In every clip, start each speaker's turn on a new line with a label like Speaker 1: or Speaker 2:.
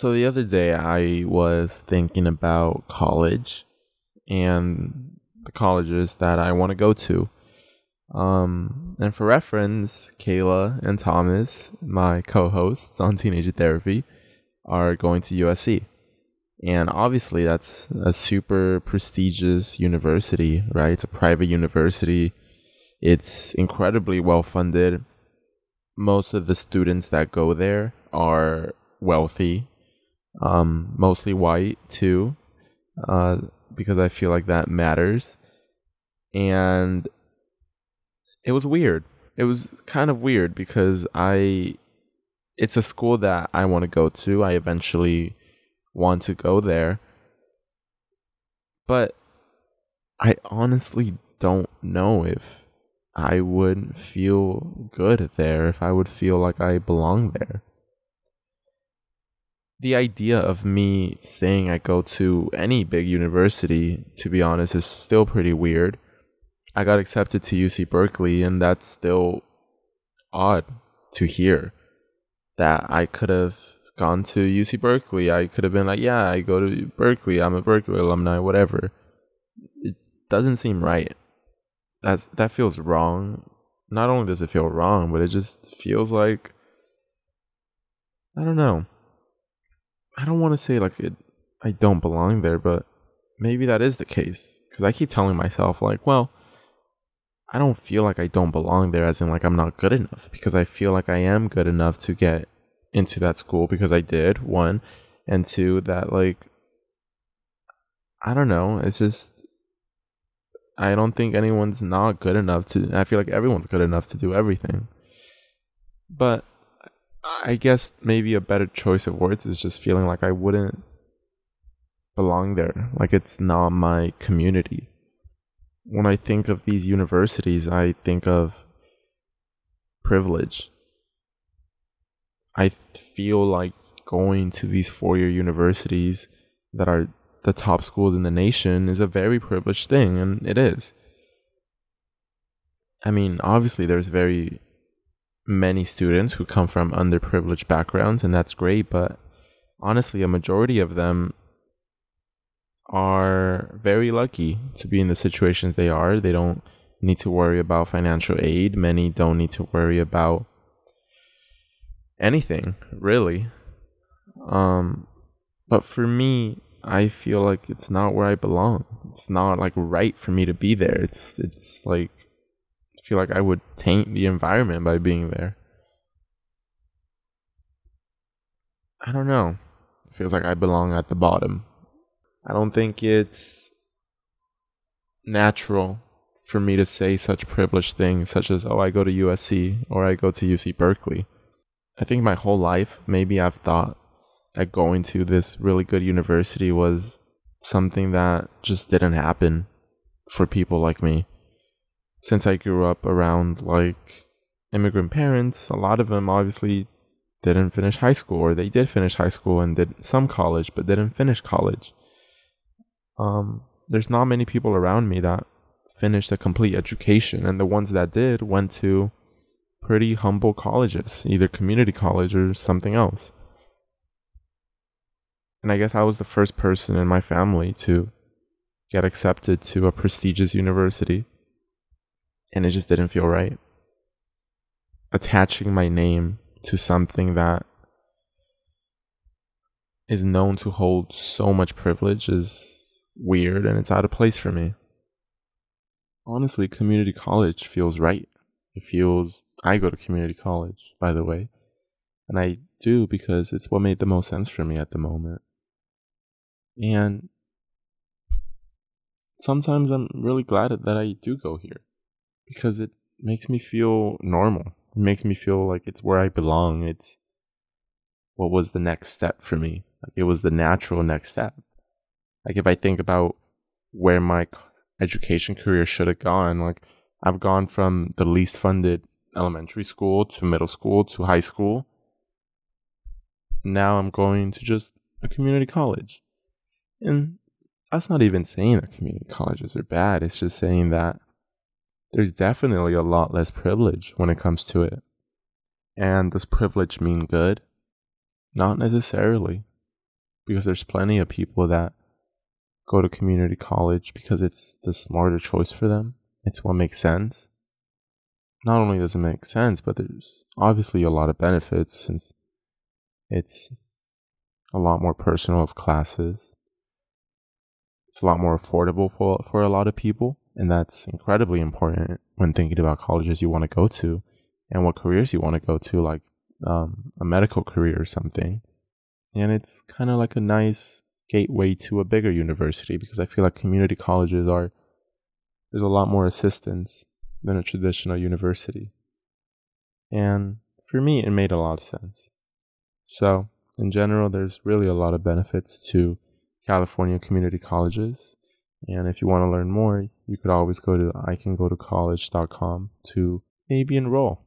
Speaker 1: So the other day I was thinking about college and the colleges that I want to go to. Um, and for reference, Kayla and Thomas, my co-hosts on Teenage Therapy, are going to USC. And obviously that's a super prestigious university, right? It's a private university. It's incredibly well funded. Most of the students that go there are wealthy um, mostly white too, uh, because I feel like that matters. And it was weird. It was kind of weird because I, it's a school that I want to go to. I eventually want to go there. But I honestly don't know if I would feel good there, if I would feel like I belong there the idea of me saying I go to any big university, to be honest, is still pretty weird. I got accepted to UC Berkeley, and that's still odd to hear that I could have gone to UC Berkeley. I could have been like, yeah, I go to Berkeley. I'm a Berkeley alumni, whatever. It doesn't seem right. That's that feels wrong. Not only does it feel wrong, but it just feels like I don't know. I don't want to say like it, I don't belong there, but maybe that is the case because I keep telling myself like, well, I don't feel like I don't belong there, as in like I'm not good enough, because I feel like I am good enough to get into that school because I did one, and two that like I don't know, it's just I don't think anyone's not good enough to. I feel like everyone's good enough to do everything, but I guess maybe a better choice of words is just feeling like I wouldn't belong there. Like it's not my community. When I think of these universities, I think of privilege. I feel like going to these four year universities that are the top schools in the nation is a very privileged thing, and it is. I mean, obviously, there's very many students who come from underprivileged backgrounds, and that's great. But honestly, a majority of them are very lucky to be in the situations they are. They don't need to worry about financial aid. Many don't need to worry about anything, really. Um, but for me, I feel like it's not where I belong. It's not like right for me to be there. It's it's like feel like I would taint the environment by being there. I don't know. It feels like I belong at the bottom. I don't think it's natural for me to say such privileged things, such as, oh, I go to USC or I go to UC Berkeley. I think my whole life, maybe I've thought that going to this really good university was something that just didn't happen for people like me since I grew up around like immigrant parents, a lot of them obviously didn't finish high school, or they did finish high school and did some college, but didn't finish college. Um, there's not many people around me that finished a complete education, and the ones that did went to pretty humble colleges, either community college or something else. And I guess I was the first person in my family to get accepted to a prestigious university and it just didn't feel right. Attaching my name to something that is known to hold so much privilege is weird and it's out of place for me. Honestly, community college feels right. It feels, I go to community college, by the way, and I do because it's what made the most sense for me at the moment. And sometimes I'm really glad that I do go here because it makes me feel normal. It makes me feel like it's where I belong. It's what was the next step for me. Like it was the natural next step. Like if I think about where my education career should have gone, like I've gone from the least funded elementary school to middle school to high school. Now I'm going to just a community college. And that's not even saying that community colleges are bad. It's just saying that there's definitely a lot less privilege when it comes to it. And does privilege mean good? Not necessarily. because there's plenty of people that go to community college because it's the smarter choice for them. It's what makes sense. Not only does it make sense, but there's obviously a lot of benefits since it's a lot more personal of classes. It's a lot more affordable for for a lot of people, and that's incredibly important when thinking about colleges you want to go to and what careers you want to go to, like um, a medical career or something. And it's kind of like a nice gateway to a bigger university because I feel like community colleges are there's a lot more assistance than a traditional university. And for me, it made a lot of sense. So, in general, there's really a lot of benefits to California community colleges. And if you want to learn more, you could always go to I can go to icangotocollege.com to maybe enroll.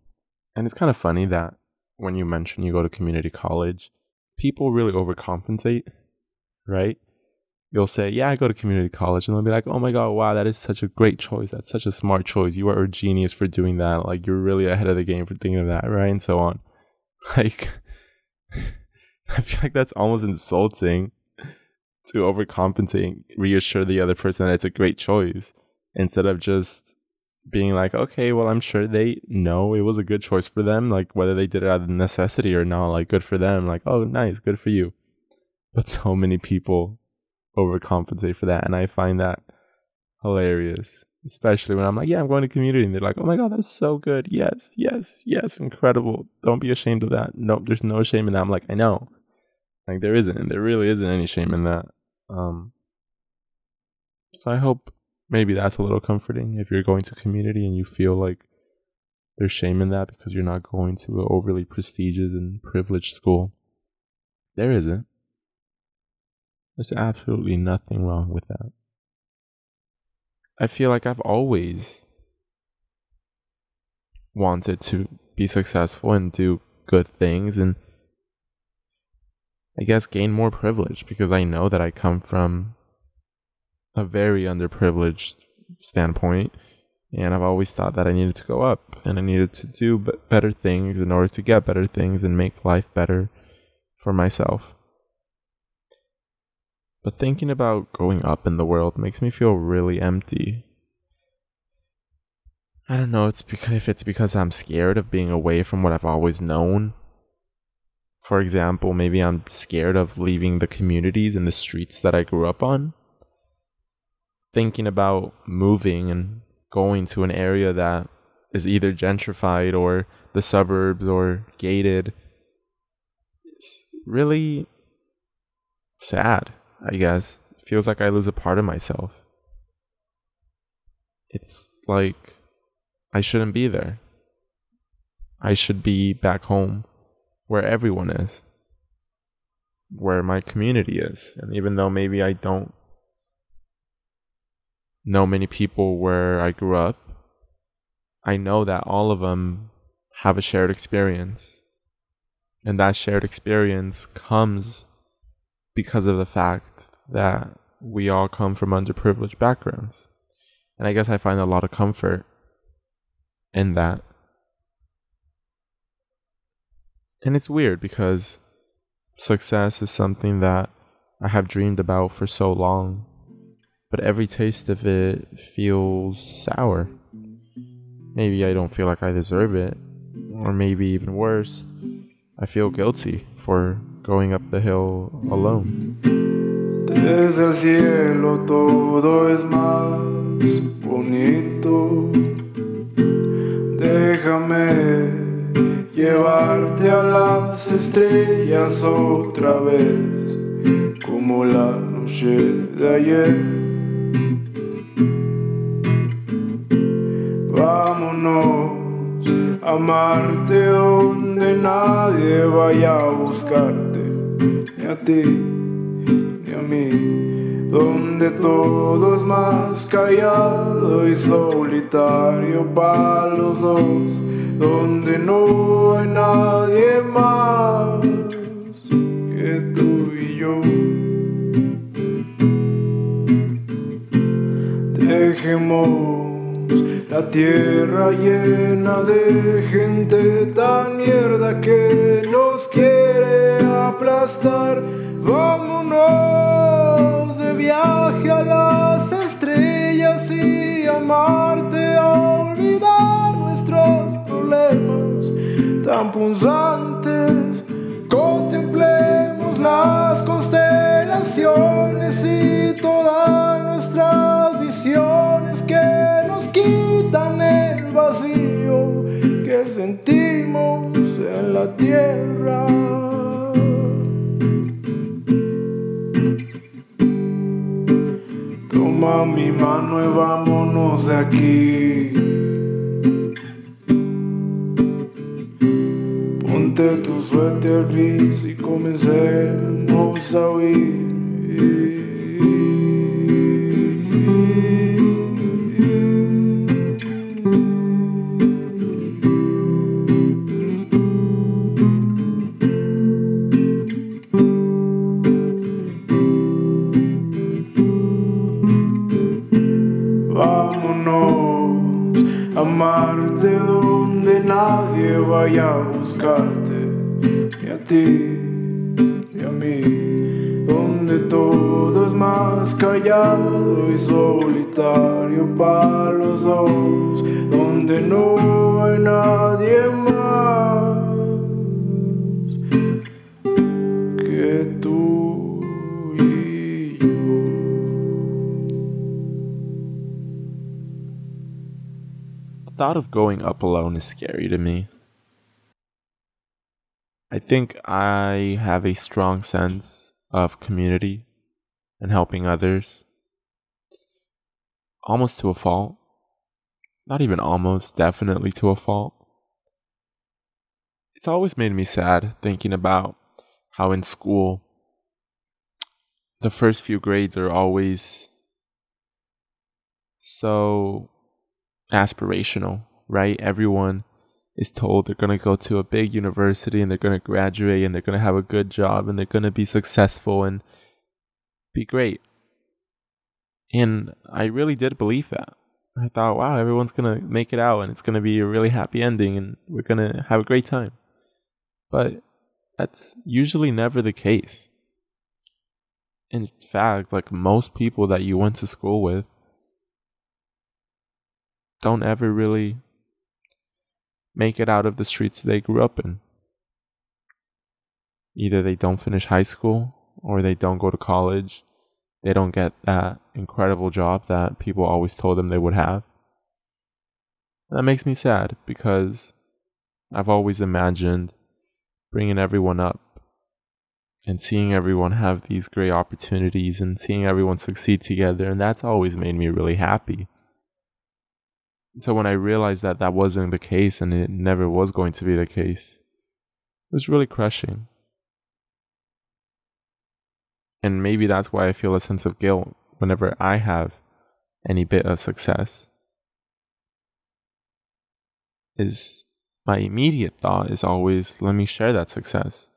Speaker 1: And it's kind of funny that when you mention you go to community college, people really overcompensate, right? You'll say, Yeah, I go to community college. And they'll be like, Oh my God, wow, that is such a great choice. That's such a smart choice. You are a genius for doing that. Like, you're really ahead of the game for thinking of that, right? And so on. Like, I feel like that's almost insulting to overcompensate, reassure the other person that it's a great choice instead of just being like, okay, well, I'm sure they know it was a good choice for them. Like, whether they did it out of necessity or not, like, good for them. Like, oh, nice, good for you. But so many people overcompensate for that. And I find that hilarious, especially when I'm like, yeah, I'm going to community. And they're like, oh my God, that's so good. Yes, yes, yes, incredible. Don't be ashamed of that. Nope, there's no shame in that. I'm like, I know. Like, there isn't. There really isn't any shame in that. Um, so I hope maybe that's a little comforting if you're going to community and you feel like there's shame in that because you're not going to an overly prestigious and privileged school. There isn't. There's absolutely nothing wrong with that. I feel like I've always wanted to be successful and do good things and I guess gain more privilege because I know that I come from a very underprivileged standpoint. And I've always thought that I needed to go up and I needed to do better things in order to get better things and make life better for myself. But thinking about going up in the world makes me feel really empty. I don't know it's because if it's because I'm scared of being away from what I've always known. For example, maybe I'm scared of leaving the communities and the streets that I grew up on thinking about moving and going to an area that is either gentrified or the suburbs or gated it's really sad, I guess. It feels like I lose a part of myself. It's like I shouldn't be there. I should be back home where everyone is, where my community is. And even though maybe I don't know many people where I grew up, I know that all of them have a shared experience. And that shared experience comes because of the fact that we all come from underprivileged backgrounds. And I guess I find a lot of comfort in that. And it's weird because success is something that I have dreamed about for so long but every taste of it feels sour. Maybe I don't feel like I deserve it, or maybe even worse, I feel guilty for going up the hill alone. Desde el cielo todo es más bonito. Déjame llevarte a las estrellas otra vez, como la noche de ayer. Vámonos a Marte donde nadie vaya a buscarte, ni a ti, ni a mí, donde todo es más callado y solitario para los dos, donde no hay nadie más que tú y yo. Dejemos la tierra llena de gente tan mierda que nos quiere aplastar viaje a las estrellas y
Speaker 2: amarte a olvidar nuestros problemas tan punzantes. Y vámonos de aquí. Ponte tu suéter gris y comencemos a huir.
Speaker 1: Thought of going up alone is scary to me. I think I have a strong sense of community and helping others. Almost to a fault. Not even almost, definitely to a fault. It's always made me sad thinking about how in school the first few grades are always so aspirational, right? Everyone is told they're going to go to a big university and they're going to graduate and they're going to have a good job and they're going to be successful and be great. And I really did believe that. I thought, wow, everyone's going to make it out and it's going to be a really happy ending and we're going to have a great time. But that's usually never the case. In fact, like most people that you went to school with don't ever really make it out of the streets they grew up in. Either they don't finish high school or they don't go to college. They don't get that incredible job that people always told them they would have. That makes me sad because I've always imagined bringing everyone up and seeing everyone have these great opportunities and seeing everyone succeed together. And that's always made me really happy. So when I realized that that wasn't the case and it never was going to be the case, it was really crushing. And maybe that's why I feel a sense of guilt whenever I have any bit of success. Is my immediate thought is always let me share that success.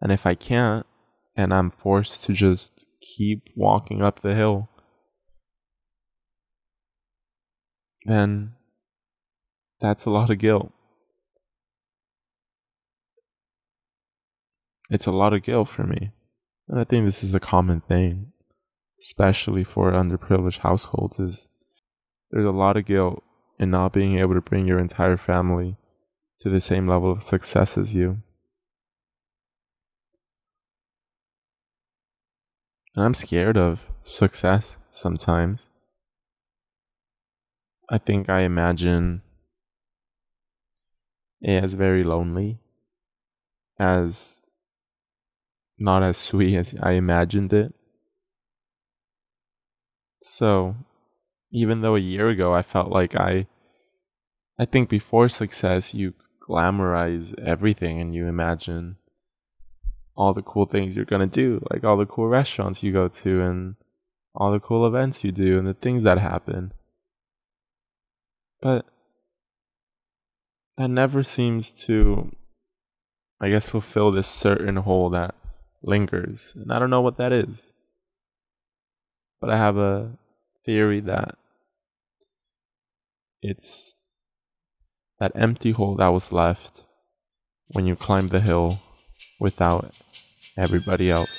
Speaker 1: And if I can't, and I'm forced to just keep walking up the hill, then that's a lot of guilt. It's a lot of guilt for me. And I think this is a common thing, especially for underprivileged households, is there's a lot of guilt in not being able to bring your entire family to the same level of success as you. And I'm scared of success sometimes. I think I imagine it as very lonely, as not as sweet as I imagined it. So, even though a year ago I felt like I, I think before success, you glamorize everything and you imagine all the cool things you're gonna do, like all the cool restaurants you go to and all the cool events you do and the things that happen. But that never seems to, I guess, fulfill this certain hole that lingers. And I don't know what that is. But I have a theory that it's that empty hole that was left when you climbed the hill without everybody else.